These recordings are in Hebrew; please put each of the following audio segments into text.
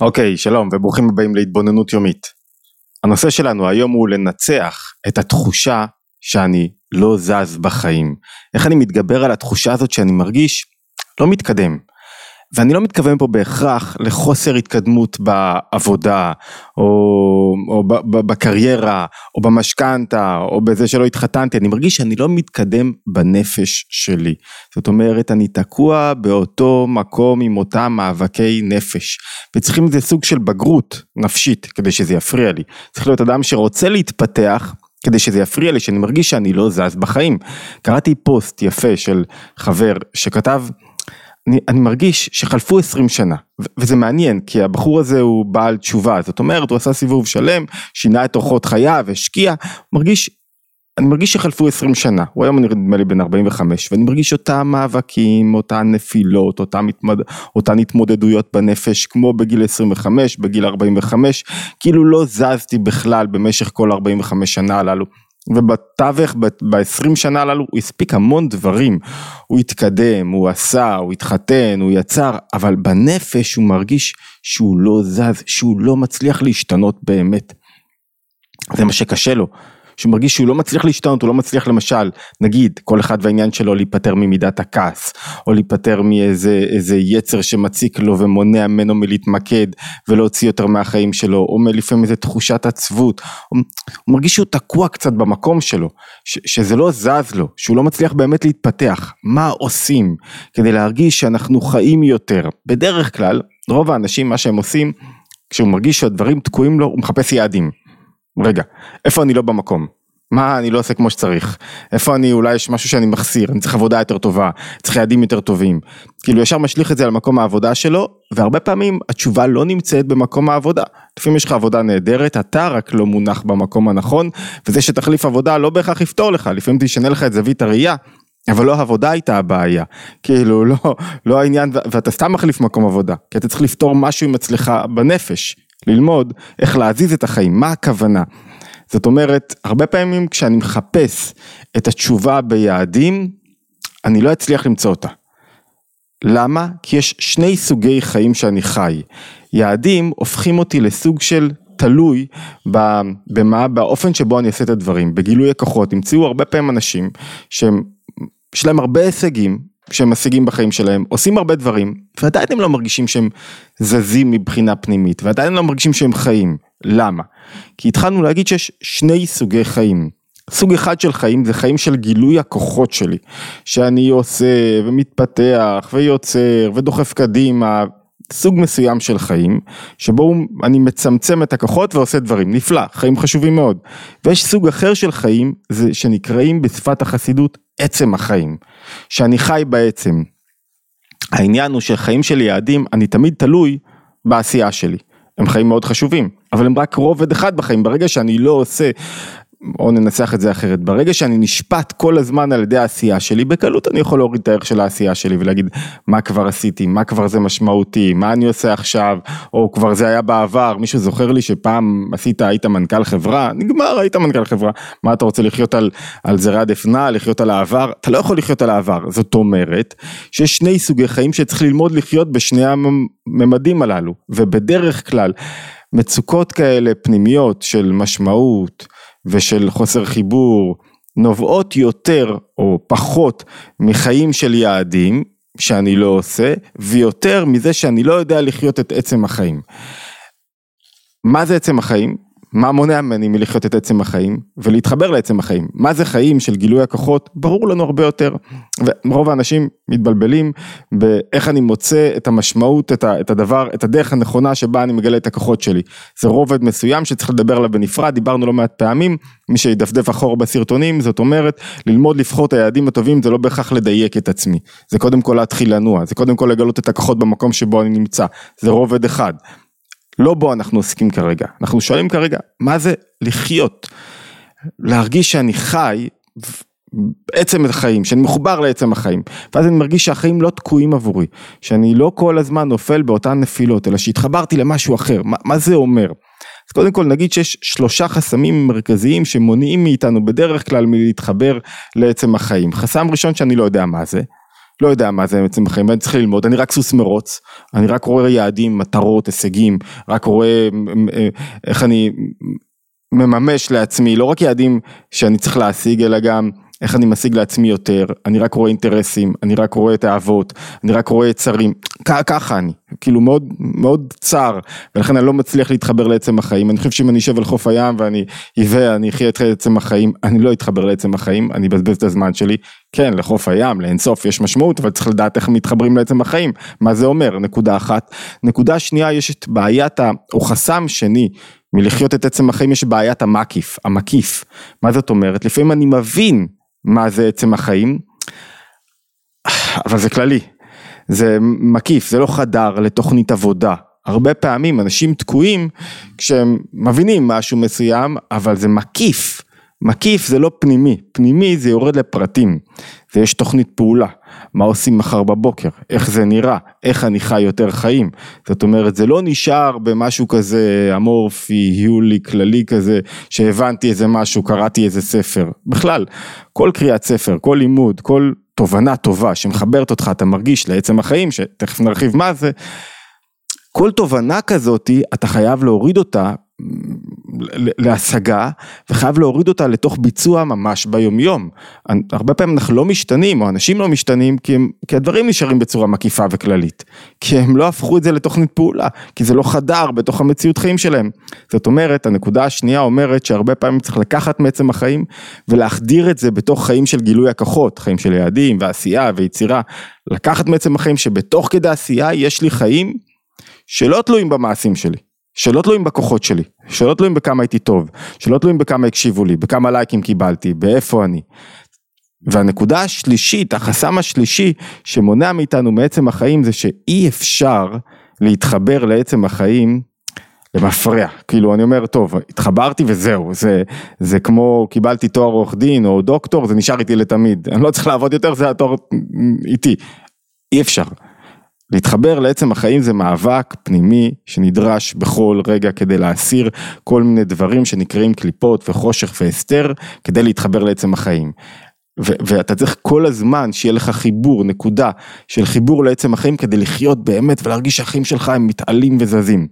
אוקיי, okay, שלום וברוכים הבאים להתבוננות יומית. הנושא שלנו היום הוא לנצח את התחושה שאני לא זז בחיים. איך אני מתגבר על התחושה הזאת שאני מרגיש לא מתקדם. ואני לא מתכוון פה בהכרח לחוסר התקדמות בעבודה, או, או בקריירה, או במשכנתה, או בזה שלא התחתנתי, אני מרגיש שאני לא מתקדם בנפש שלי. זאת אומרת, אני תקוע באותו מקום עם אותם מאבקי נפש. וצריכים איזה סוג של בגרות נפשית כדי שזה יפריע לי. צריך להיות אדם שרוצה להתפתח. כדי שזה יפריע לי, שאני מרגיש שאני לא זז בחיים. קראתי פוסט יפה של חבר שכתב אני, אני מרגיש שחלפו 20 שנה, וזה מעניין, כי הבחור הזה הוא בעל תשובה, זאת אומרת, הוא עשה סיבוב שלם, שינה את אורחות חייו, השקיע, מרגיש, אני מרגיש שחלפו 20 שנה, הוא היום נדמה לי בן 45, ואני מרגיש אותם מאבקים, אותן נפילות, אותן, התמד... אותן התמודדויות בנפש, כמו בגיל 25, בגיל 45, כאילו לא זזתי בכלל במשך כל 45 שנה הללו. ובתווך ב-20 שנה הללו הוא הספיק המון דברים, הוא התקדם, הוא עשה, הוא התחתן, הוא יצר, אבל בנפש הוא מרגיש שהוא לא זז, שהוא לא מצליח להשתנות באמת. זה מה שקשה לו. שהוא מרגיש שהוא לא מצליח להשתנות, הוא לא מצליח למשל, נגיד, כל אחד והעניין שלו להיפטר ממידת הכעס, או להיפטר מאיזה יצר שמציק לו ומונע ממנו מלהתמקד ולהוציא יותר מהחיים שלו, או מלפעמים איזה תחושת עצבות, הוא מרגיש שהוא תקוע קצת במקום שלו, ש, שזה לא זז לו, שהוא לא מצליח באמת להתפתח, מה עושים כדי להרגיש שאנחנו חיים יותר, בדרך כלל, רוב האנשים מה שהם עושים, כשהוא מרגיש שהדברים תקועים לו, הוא מחפש יעדים. רגע, איפה אני לא במקום? מה אני לא עושה כמו שצריך? איפה אני, אולי יש משהו שאני מחסיר, אני צריך עבודה יותר טובה, צריך יעדים יותר טובים. כאילו ישר משליך את זה על מקום העבודה שלו, והרבה פעמים התשובה לא נמצאת במקום העבודה. לפעמים יש לך עבודה נהדרת, אתה רק לא מונח במקום הנכון, וזה שתחליף עבודה לא בהכרח יפתור לך, לפעמים תשנה לך את זווית הראייה. אבל לא עבודה הייתה הבעיה, כאילו לא, לא העניין, ואתה סתם מחליף מקום עבודה, כי אתה צריך לפתור משהו עם אצלך בנפש, ללמוד איך להזיז את החיים, מה הכוונה. זאת אומרת, הרבה פעמים כשאני מחפש את התשובה ביעדים, אני לא אצליח למצוא אותה. למה? כי יש שני סוגי חיים שאני חי. יעדים הופכים אותי לסוג של תלוי במה, באופן שבו אני אעשה את הדברים, בגילוי הכוחות, ימצאו הרבה פעמים אנשים שהם, יש להם הרבה הישגים, שהם משיגים בחיים שלהם, עושים הרבה דברים, ועדיין הם לא מרגישים שהם זזים מבחינה פנימית, ועדיין הם לא מרגישים שהם חיים. למה? כי התחלנו להגיד שיש שני סוגי חיים. סוג אחד של חיים זה חיים של גילוי הכוחות שלי, שאני עושה ומתפתח ויוצר ודוחף קדימה, סוג מסוים של חיים, שבו אני מצמצם את הכוחות ועושה דברים, נפלא, חיים חשובים מאוד. ויש סוג אחר של חיים, זה שנקראים בשפת החסידות עצם החיים, שאני חי בעצם. העניין הוא שחיים של יעדים, אני תמיד תלוי בעשייה שלי. הם חיים מאוד חשובים, אבל הם רק רובד אחד בחיים, ברגע שאני לא עושה או ננסח את זה אחרת, ברגע שאני נשפט כל הזמן על ידי העשייה שלי, בקלות אני יכול להוריד את הערך של העשייה שלי ולהגיד מה כבר עשיתי, מה כבר זה משמעותי, מה אני עושה עכשיו, או כבר זה היה בעבר, מישהו זוכר לי שפעם עשית, היית מנכ"ל חברה, נגמר, היית מנכ"ל חברה, מה אתה רוצה לחיות על, על זרי הדפנה, לחיות על העבר, אתה לא יכול לחיות על העבר, זאת אומרת שיש שני סוגי חיים שצריך ללמוד לחיות בשני הממדים הללו, ובדרך כלל מצוקות כאלה פנימיות של משמעות, ושל חוסר חיבור נובעות יותר או פחות מחיים של יעדים שאני לא עושה ויותר מזה שאני לא יודע לחיות את עצם החיים. מה זה עצם החיים? מה מונע ממני מלחיות את עצם החיים ולהתחבר לעצם החיים. מה זה חיים של גילוי הכוחות? ברור לנו הרבה יותר. ורוב האנשים מתבלבלים באיך אני מוצא את המשמעות, את, הדבר, את הדרך הנכונה שבה אני מגלה את הכוחות שלי. זה רובד מסוים שצריך לדבר עליו בנפרד, דיברנו לא מעט פעמים, מי שידפדף אחור בסרטונים, זאת אומרת, ללמוד לבחור את היעדים הטובים זה לא בהכרח לדייק את עצמי. זה קודם כל להתחיל לנוע, זה קודם כל לגלות את הכוחות במקום שבו אני נמצא. זה רובד אחד. לא בו אנחנו עוסקים כרגע, אנחנו שואלים כרגע, מה זה לחיות? להרגיש שאני חי עצם החיים, שאני מחובר לעצם החיים, ואז אני מרגיש שהחיים לא תקועים עבורי, שאני לא כל הזמן נופל באותן נפילות, אלא שהתחברתי למשהו אחר, מה, מה זה אומר? אז קודם כל נגיד שיש שלושה חסמים מרכזיים שמונעים מאיתנו בדרך כלל מלהתחבר לעצם החיים. חסם ראשון שאני לא יודע מה זה, לא יודע מה זה עצם החיים, אני צריך ללמוד, אני רק סוס מרוץ, אני רק רואה יעדים, מטרות, הישגים, רק רואה איך אני מממש לעצמי, לא רק יעדים שאני צריך להשיג, אלא גם איך אני משיג לעצמי יותר, אני רק רואה אינטרסים, אני רק רואה את האהבות, אני רק רואה יצרים, ככה אני, כאילו מאוד מאוד צר, ולכן אני לא מצליח להתחבר לעצם החיים, אני חושב שאם אני אשב על חוף הים ואני אבא, אני אחיה את עצם החיים, אני לא אתחבר לעצם החיים, אני אבזבז את הזמן שלי, כן לחוף הים, לאינסוף יש משמעות, אבל צריך לדעת איך מתחברים לעצם החיים, מה זה אומר, נקודה אחת, נקודה שנייה יש את בעיית, ה... או חסם שני, מלחיות את עצם החיים יש בעיית המקיף, המקיף, מה זאת אומרת? לפעמים אני מבין מה זה עצם החיים, אבל זה כללי, זה מקיף, זה לא חדר לתוכנית עבודה. הרבה פעמים אנשים תקועים כשהם מבינים משהו מסוים, אבל זה מקיף. מקיף זה לא פנימי, פנימי זה יורד לפרטים, ויש תוכנית פעולה, מה עושים מחר בבוקר, איך זה נראה, איך אני חי יותר חיים, זאת אומרת זה לא נשאר במשהו כזה אמורפי, היולי, כללי כזה, שהבנתי איזה משהו, קראתי איזה ספר, בכלל, כל קריאת ספר, כל לימוד, כל תובנה טובה שמחברת אותך, אתה מרגיש לעצם החיים, שתכף נרחיב מה זה, כל תובנה כזאתי, אתה חייב להוריד אותה להשגה וחייב להוריד אותה לתוך ביצוע ממש ביומיום. הרבה פעמים אנחנו לא משתנים או אנשים לא משתנים כי, הם, כי הדברים נשארים בצורה מקיפה וכללית. כי הם לא הפכו את זה לתוכנית פעולה, כי זה לא חדר בתוך המציאות חיים שלהם. זאת אומרת, הנקודה השנייה אומרת שהרבה פעמים צריך לקחת מעצם החיים ולהחדיר את זה בתוך חיים של גילוי הכוחות, חיים של יעדים ועשייה ויצירה. לקחת מעצם החיים שבתוך כדי עשייה יש לי חיים שלא תלויים במעשים שלי. שלא תלויים בכוחות שלי, שלא תלויים בכמה הייתי טוב, שלא תלויים בכמה הקשיבו לי, בכמה לייקים קיבלתי, באיפה אני. והנקודה השלישית, החסם השלישי שמונע מאיתנו מעצם החיים זה שאי אפשר להתחבר לעצם החיים למפרע. כאילו אני אומר טוב התחברתי וזהו זה זה כמו קיבלתי תואר עורך דין או דוקטור זה נשאר איתי לתמיד אני לא צריך לעבוד יותר זה התואר איתי. אי אפשר. להתחבר לעצם החיים זה מאבק פנימי שנדרש בכל רגע כדי להסיר כל מיני דברים שנקראים קליפות וחושך והסתר כדי להתחבר לעצם החיים. ו- ואתה צריך כל הזמן שיהיה לך חיבור, נקודה של חיבור לעצם החיים כדי לחיות באמת ולהרגיש שהחיים שלך הם מתעלים וזזים.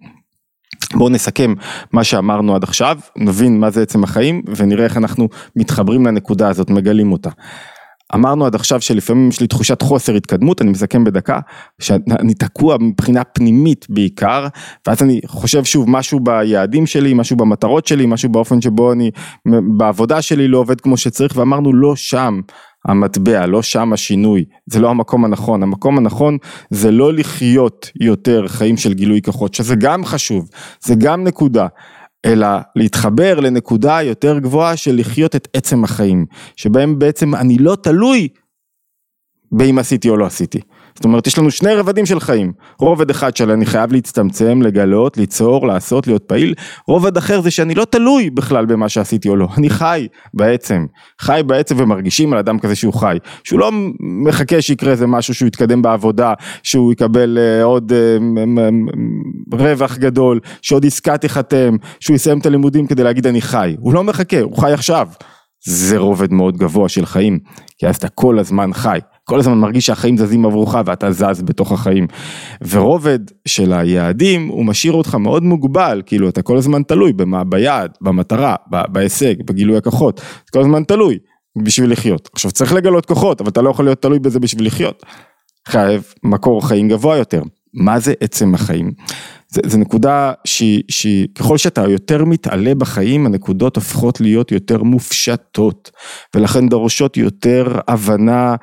בואו נסכם מה שאמרנו עד עכשיו, נבין מה זה עצם החיים ונראה איך אנחנו מתחברים לנקודה הזאת, מגלים אותה. אמרנו עד עכשיו שלפעמים יש לי תחושת חוסר התקדמות, אני מסכם בדקה, שאני תקוע מבחינה פנימית בעיקר, ואז אני חושב שוב משהו ביעדים שלי, משהו במטרות שלי, משהו באופן שבו אני, בעבודה שלי לא עובד כמו שצריך, ואמרנו לא שם המטבע, לא שם השינוי, זה לא המקום הנכון, המקום הנכון זה לא לחיות יותר חיים של גילוי כוחות, שזה גם חשוב, זה גם נקודה. אלא להתחבר לנקודה יותר גבוהה של לחיות את עצם החיים, שבהם בעצם אני לא תלוי באם עשיתי או לא עשיתי. זאת אומרת, יש לנו שני רבדים של חיים. רובד אחד של אני חייב להצטמצם, לגלות, ליצור, לעשות, להיות פעיל. רובד אחר זה שאני לא תלוי בכלל במה שעשיתי או לא. אני חי בעצם. חי בעצם ומרגישים על אדם כזה שהוא חי. שהוא לא מחכה שיקרה איזה משהו שהוא יתקדם בעבודה, שהוא יקבל uh, עוד uh, רווח גדול, שעוד עסקה תיחתם, שהוא יסיים את הלימודים כדי להגיד אני חי. הוא לא מחכה, הוא חי עכשיו. זה רובד מאוד גבוה של חיים, כי אז אתה כל הזמן חי. כל הזמן מרגיש שהחיים זזים עבורך ואתה זז בתוך החיים. ורובד של היעדים הוא משאיר אותך מאוד מוגבל, כאילו אתה כל הזמן תלוי במה, ביעד, במטרה, בהישג, בגילוי הכוחות, כל הזמן תלוי בשביל לחיות. עכשיו צריך לגלות כוחות, אבל אתה לא יכול להיות תלוי בזה בשביל לחיות. חייב מקור חיים גבוה יותר. מה זה עצם החיים? זה נקודה שהיא, ככל שאתה יותר מתעלה בחיים, הנקודות הופכות להיות יותר מופשטות, ולכן דורשות יותר הבנה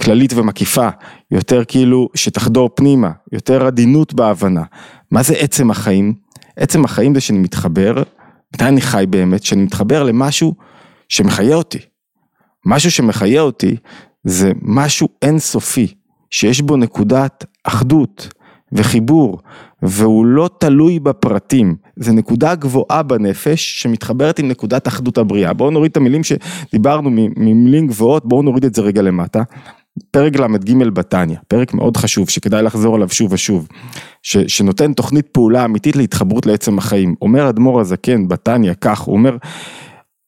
כללית ומקיפה, יותר כאילו שתחדור פנימה, יותר עדינות בהבנה. מה זה עצם החיים? עצם החיים זה שאני מתחבר, מתי אני חי באמת? שאני מתחבר למשהו שמחיה אותי. משהו שמחיה אותי זה משהו אינסופי, שיש בו נקודת אחדות וחיבור, והוא לא תלוי בפרטים, זה נקודה גבוהה בנפש שמתחברת עם נקודת אחדות הבריאה. בואו נוריד את המילים שדיברנו ממילים גבוהות, בואו נוריד את זה רגע למטה. פרק ל"ג בתניא, פרק מאוד חשוב שכדאי לחזור עליו שוב ושוב, ש, שנותן תוכנית פעולה אמיתית להתחברות לעצם החיים. אומר אדמו"ר הזקן בתניא כך, הוא אומר,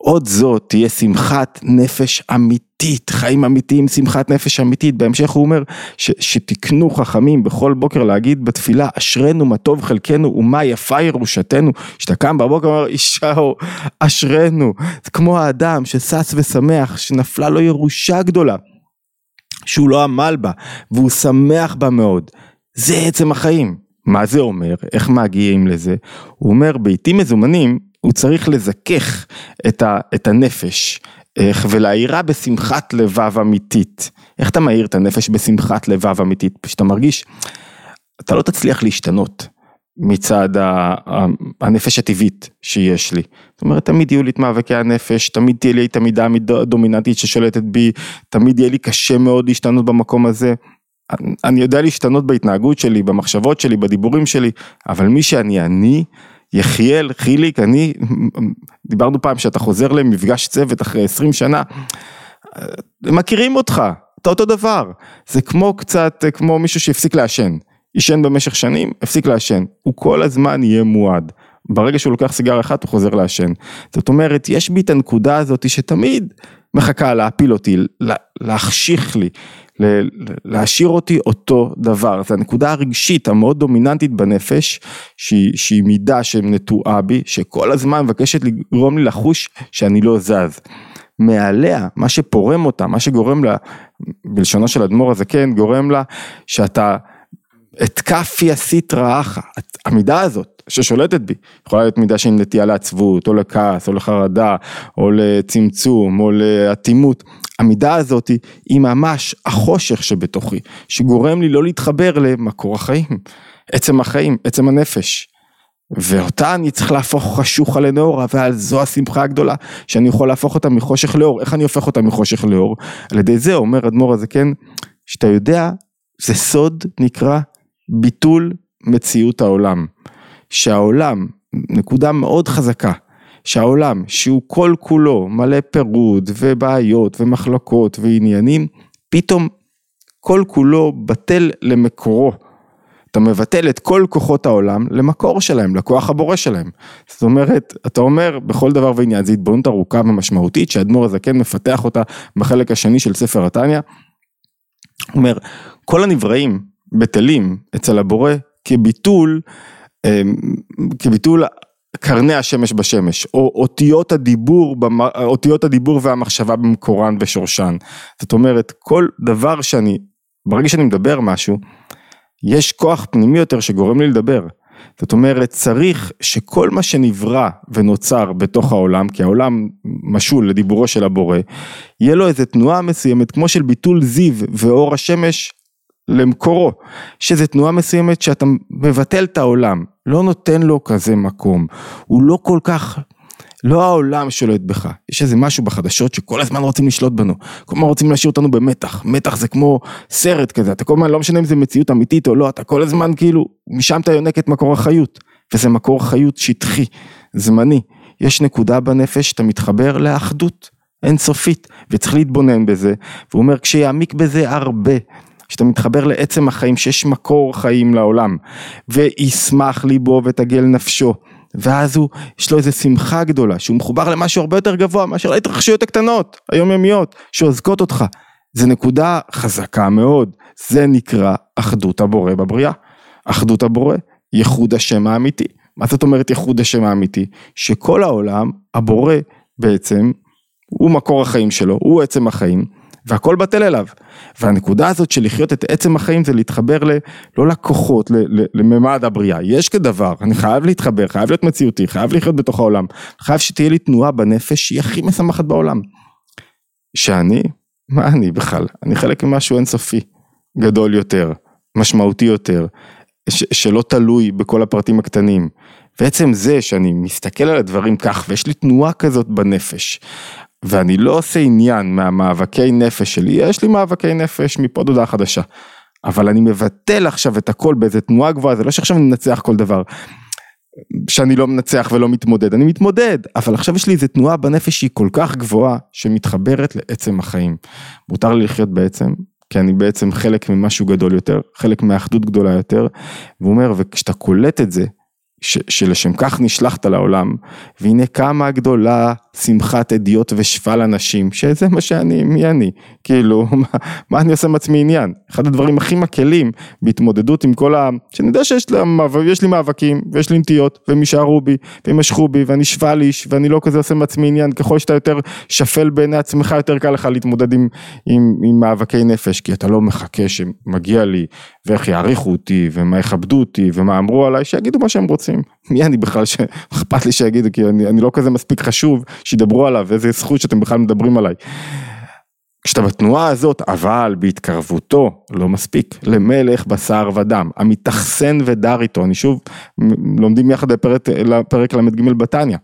עוד זאת תהיה שמחת נפש אמיתית. חיים אמיתיים, שמחת נפש אמיתית. בהמשך הוא אומר ש, שתקנו חכמים בכל בוקר להגיד בתפילה, אשרנו מה טוב חלקנו ומה יפה ירושתנו. כשאתה קם בבוקר ואומר, אישהו, אשרנו. זה כמו האדם ששש ושמח, שנפלה לו ירושה גדולה, שהוא לא עמל בה, והוא שמח בה מאוד. זה עצם החיים. מה זה אומר? איך מגיעים לזה? הוא אומר, בעיתים מזומנים, הוא צריך לזכך את, ה, את הנפש, איך, ולהאירה בשמחת לבב אמיתית. איך אתה מאיר את הנפש בשמחת לבב אמיתית? כשאתה מרגיש, אתה לא תצליח להשתנות מצד הנפש הטבעית שיש לי. זאת אומרת, תמיד יהיו לי את מאבקי הנפש, תמיד תהיה לי את המידה הדומיננטית ששולטת בי, תמיד יהיה לי קשה מאוד להשתנות במקום הזה. אני יודע להשתנות בהתנהגות שלי, במחשבות שלי, בדיבורים שלי, אבל מי שאני אני, יחיאל, חיליק, אני, דיברנו פעם שאתה חוזר למפגש צוות אחרי 20 שנה, מכירים אותך, אתה אותו דבר, זה כמו קצת, כמו מישהו שהפסיק לעשן, עישן במשך שנים, הפסיק לעשן, הוא כל הזמן יהיה מועד, ברגע שהוא לוקח סיגר אחת הוא חוזר לעשן, זאת אומרת, יש בי את הנקודה הזאת שתמיד מחכה להפיל אותי, להחשיך לי, להשאיר אותי אותו דבר, זו הנקודה הרגשית המאוד דומיננטית בנפש, שהיא, שהיא מידה שנטועה בי, שכל הזמן מבקשת לגרום לי לחוש שאני לא זז. מעליה, מה שפורם אותה, מה שגורם לה, בלשונו של אדמו"ר הזקן, גורם לה שאתה, את כפי עשית רעך, המידה הזאת ששולטת בי, יכולה להיות מידה של נטייה לעצבות, או לכעס, או לחרדה, או לצמצום, או לאטימות, המידה הזאת היא ממש החושך שבתוכי, שגורם לי לא להתחבר למקור החיים, עצם החיים, עצם הנפש. ואותה אני צריך להפוך חשוכה לנאורה, זו השמחה הגדולה, שאני יכול להפוך אותה מחושך לאור. איך אני הופך אותה מחושך לאור? על ידי זה אומר אדמו"ר הזה כן, שאתה יודע, זה סוד נקרא ביטול מציאות העולם. שהעולם, נקודה מאוד חזקה, שהעולם שהוא כל כולו מלא פירוד ובעיות ומחלוקות ועניינים, פתאום כל כולו בטל למקורו. אתה מבטל את כל כוחות העולם למקור שלהם, לכוח הבורא שלהם. זאת אומרת, אתה אומר בכל דבר ועניין, זו התבוננות ארוכה ומשמעותית שהאדמו"ר הזקן מפתח אותה בחלק השני של ספר התניא. הוא אומר, כל הנבראים בטלים אצל הבורא כביטול, אמ, כביטול קרני השמש בשמש, או אותיות הדיבור, אותיות הדיבור והמחשבה במקורן ושורשן. זאת אומרת, כל דבר שאני, ברגע שאני מדבר משהו, יש כוח פנימי יותר שגורם לי לדבר. זאת אומרת, צריך שכל מה שנברא ונוצר בתוך העולם, כי העולם משול לדיבורו של הבורא, יהיה לו איזה תנועה מסוימת, כמו של ביטול זיו ואור השמש למקורו, שזה תנועה מסוימת שאתה מבטל את העולם, לא נותן לו כזה מקום, הוא לא כל כך, לא העולם שולט בך, יש איזה משהו בחדשות שכל הזמן רוצים לשלוט בנו, כל הזמן רוצים להשאיר אותנו במתח, מתח זה כמו סרט כזה, אתה כל הזמן, לא משנה אם זה מציאות אמיתית או לא, אתה כל הזמן כאילו, משם אתה יונק את מקור החיות, וזה מקור חיות שטחי, זמני, יש נקודה בנפש שאתה מתחבר לאחדות אינסופית, וצריך להתבונן בזה, והוא אומר כשיעמיק בזה הרבה, שאתה מתחבר לעצם החיים, שיש מקור חיים לעולם, וישמח ליבו ותגל נפשו. ואז הוא, יש לו איזה שמחה גדולה, שהוא מחובר למשהו הרבה יותר גבוה מאשר להתרחשויות הקטנות, היומיומיות, שעוזקות אותך. זה נקודה חזקה מאוד, זה נקרא אחדות הבורא בבריאה. אחדות הבורא, ייחוד השם האמיתי. מה זאת אומרת ייחוד השם האמיתי? שכל העולם, הבורא בעצם, הוא מקור החיים שלו, הוא עצם החיים. והכל בטל אליו. והנקודה הזאת של לחיות את עצם החיים זה להתחבר ל, לא לכוחות, לממד הבריאה. יש כדבר, אני חייב להתחבר, חייב להיות מציאותי, חייב לחיות בתוך העולם, חייב שתהיה לי תנועה בנפש שהיא הכי משמחת בעולם. שאני, מה אני בכלל? אני חלק ממשהו אינסופי, גדול יותר, משמעותי יותר, ש, שלא תלוי בכל הפרטים הקטנים. ועצם זה שאני מסתכל על הדברים כך ויש לי תנועה כזאת בנפש, ואני לא עושה עניין מהמאבקי נפש שלי, יש לי מאבקי נפש מפה עד חדשה. אבל אני מבטל עכשיו את הכל באיזה תנועה גבוהה, זה לא שעכשיו אני מנצח כל דבר. שאני לא מנצח ולא מתמודד, אני מתמודד, אבל עכשיו יש לי איזה תנועה בנפש שהיא כל כך גבוהה, שמתחברת לעצם החיים. מותר לי לחיות בעצם, כי אני בעצם חלק ממשהו גדול יותר, חלק מאחדות גדולה יותר, והוא אומר, וכשאתה קולט את זה, ש, שלשם כך נשלחת לעולם, והנה כמה גדולה שמחת אדיוט ושפל אנשים, שזה מה שאני, מי אני? כאילו, מה, מה אני עושה מעצמי עניין? אחד הדברים הכי מקלים בהתמודדות עם כל ה... שאני יודע שיש לי, לי מאבקים, ויש לי נטיות, והם יישארו בי, והם ישכו בי, ואני שפל איש, ואני לא כזה עושה מעצמי עניין, ככל שאתה יותר שפל בעיני עצמך, יותר קל לך להתמודד עם, עם, עם מאבקי נפש, כי אתה לא מחכה שמגיע לי, ואיך יעריכו אותי, ומה יכבדו אותי, ומה אמרו עליי, שיגידו מה שהם רוצים. מי אני בכלל שאכפת לי שיגידו, כי אני, אני לא כזה מספיק חשוב שידברו עליו, איזה זכות שאתם בכלל מדברים עליי. כשאתה בתנועה הזאת, אבל בהתקרבותו, לא מספיק, למלך בשר ודם, המתאכסן ודר איתו, אני שוב, לומדים יחד לפרק, ל"ג בתניא,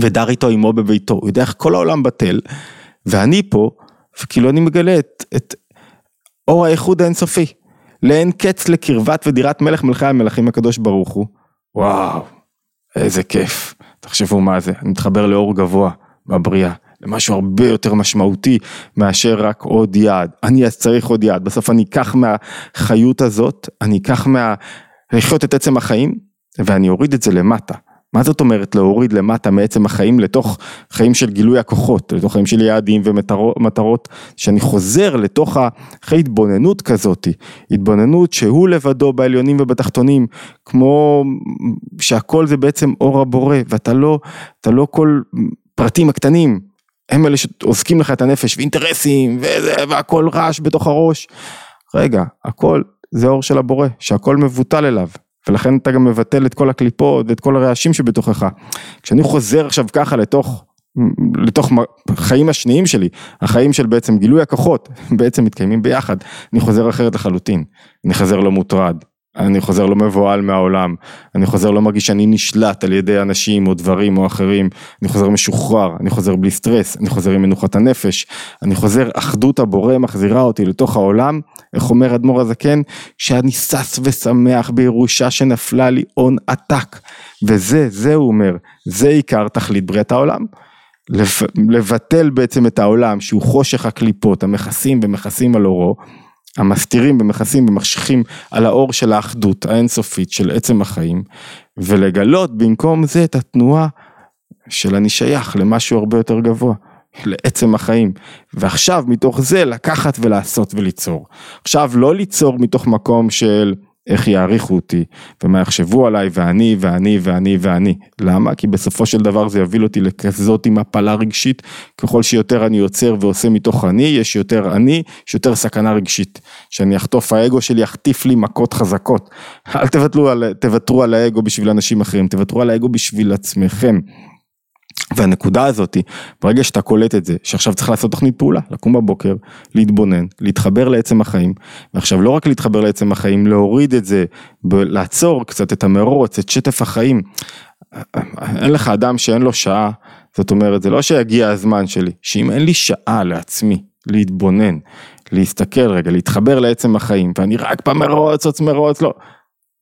ודר איתו עמו בביתו, הוא יודע איך כל העולם בטל, ואני פה, וכאילו אני מגלה את, את אור האיחוד האינסופי, לאין קץ לקרבת ודירת מלך מלכי המלכים הקדוש ברוך הוא, וואו, איזה כיף, תחשבו מה זה, אני מתחבר לאור גבוה בבריאה. למשהו הרבה יותר משמעותי מאשר רק עוד יעד. אני אז צריך עוד יעד, בסוף אני אקח מהחיות הזאת, אני אקח מה... לחיות את עצם החיים ואני אוריד את זה למטה. מה זאת אומרת להוריד למטה מעצם החיים לתוך חיים של גילוי הכוחות, לתוך חיים של יעדים ומטרות, שאני חוזר לתוך אחרי התבוננות כזאת, התבוננות שהוא לבדו בעליונים ובתחתונים, כמו שהכל זה בעצם אור הבורא, ואתה לא, אתה לא כל פרטים הקטנים, הם אלה שעוסקים לך את הנפש ואינטרסים וזה, והכל רעש בתוך הראש. רגע, הכל זה אור של הבורא, שהכל מבוטל אליו. ולכן אתה גם מבטל את כל הקליפות ואת כל הרעשים שבתוכך. כשאני חוזר עכשיו ככה לתוך, לתוך החיים השניים שלי, החיים של בעצם גילוי הכוחות, בעצם מתקיימים ביחד, אני חוזר אחרת לחלוטין, אני חוזר לא מוטרד, אני חוזר לא מבוהל מהעולם, אני חוזר לא מרגיש שאני נשלט על ידי אנשים או דברים או אחרים, אני חוזר משוחרר, אני חוזר בלי סטרס, אני חוזר עם מנוחת הנפש, אני חוזר, אחדות הבורא מחזירה אותי לתוך העולם, איך אומר אדמו"ר הזקן, שאני שש ושמח בירושה שנפלה לי הון עתק, וזה, זה הוא אומר, זה עיקר תכלית בריאת העולם. לבטל בעצם את העולם שהוא חושך הקליפות המכסים ומכסים על אורו המסתירים ומכסים ומחשיכים על האור של האחדות האינסופית של עצם החיים ולגלות במקום זה את התנועה של אני שייך למשהו הרבה יותר גבוה, לעצם החיים. ועכשיו מתוך זה לקחת ולעשות וליצור. עכשיו לא ליצור מתוך מקום של איך יעריכו אותי, ומה יחשבו עליי, ואני, ואני, ואני, ואני. למה? כי בסופו של דבר זה יביא אותי לכזאת עם הפלה רגשית, ככל שיותר אני יוצר ועושה מתוך אני, יש יותר אני, יש יותר סכנה רגשית. שאני אחטוף, האגו שלי יחטיף לי מכות חזקות. אל תוותרו על, תוותרו על האגו בשביל אנשים אחרים, תוותרו על האגו בשביל עצמכם. והנקודה הזאתי, ברגע שאתה קולט את זה, שעכשיו צריך לעשות תוכנית פעולה, לקום בבוקר, להתבונן, להתחבר לעצם החיים, ועכשיו לא רק להתחבר לעצם החיים, להוריד את זה, לעצור קצת את המרוץ, את שטף החיים. אין לך אדם שאין לו שעה, זאת אומרת, זה לא שיגיע הזמן שלי, שאם אין לי שעה לעצמי, להתבונן, להסתכל רגע, להתחבר לעצם החיים, ואני רק במרוץ, עוד מרוץ, לא,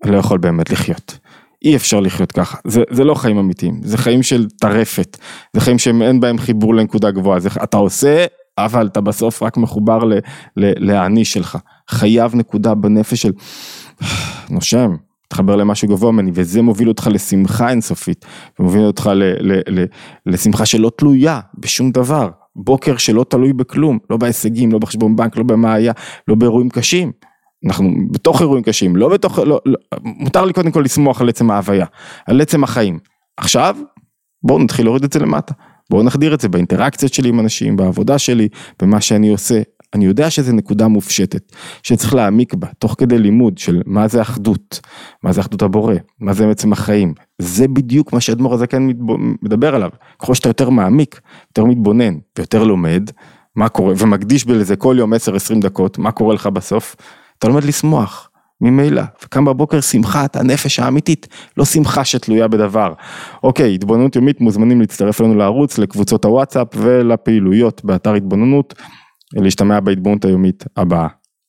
אני לא יכול באמת לחיות. אי אפשר לחיות ככה, זה, זה לא חיים אמיתיים, זה חיים של טרפת, זה חיים שאין בהם חיבור לנקודה גבוהה, זה, אתה עושה, אבל אתה בסוף רק מחובר ל, לאני שלך, חייב נקודה בנפש של נושם, תחבר למשהו גבוה ממני, וזה מוביל אותך לשמחה אינסופית, ומוביל אותך ל, ל, ל, לשמחה שלא תלויה בשום דבר, בוקר שלא תלוי בכלום, לא בהישגים, לא בחשבון בנק, לא במה היה, לא באירועים קשים. אנחנו בתוך אירועים קשים, לא בתוך, לא, לא, מותר לי קודם כל לשמוח על עצם ההוויה, על עצם החיים. עכשיו, בואו נתחיל להוריד את זה למטה. בואו נחדיר את זה באינטראקציות שלי עם אנשים, בעבודה שלי, במה שאני עושה. אני יודע שזו נקודה מופשטת, שצריך להעמיק בה, תוך כדי לימוד של מה זה אחדות, מה זה אחדות הבורא, מה זה בעצם החיים. זה בדיוק מה שאדמו"ר הזקן מדבר עליו. ככל שאתה יותר מעמיק, יותר מתבונן ויותר לומד, מה קורה, ומקדיש בלזה כל יום 10-20 דקות, מה קורה לך בסוף? אתה לומד לשמוח, ממילא, וקם בבוקר שמחת הנפש האמיתית, לא שמחה שתלויה בדבר. אוקיי, התבוננות יומית מוזמנים להצטרף אלינו לערוץ, לקבוצות הוואטסאפ ולפעילויות באתר התבוננות, להשתמע בהתבוננות היומית הבאה.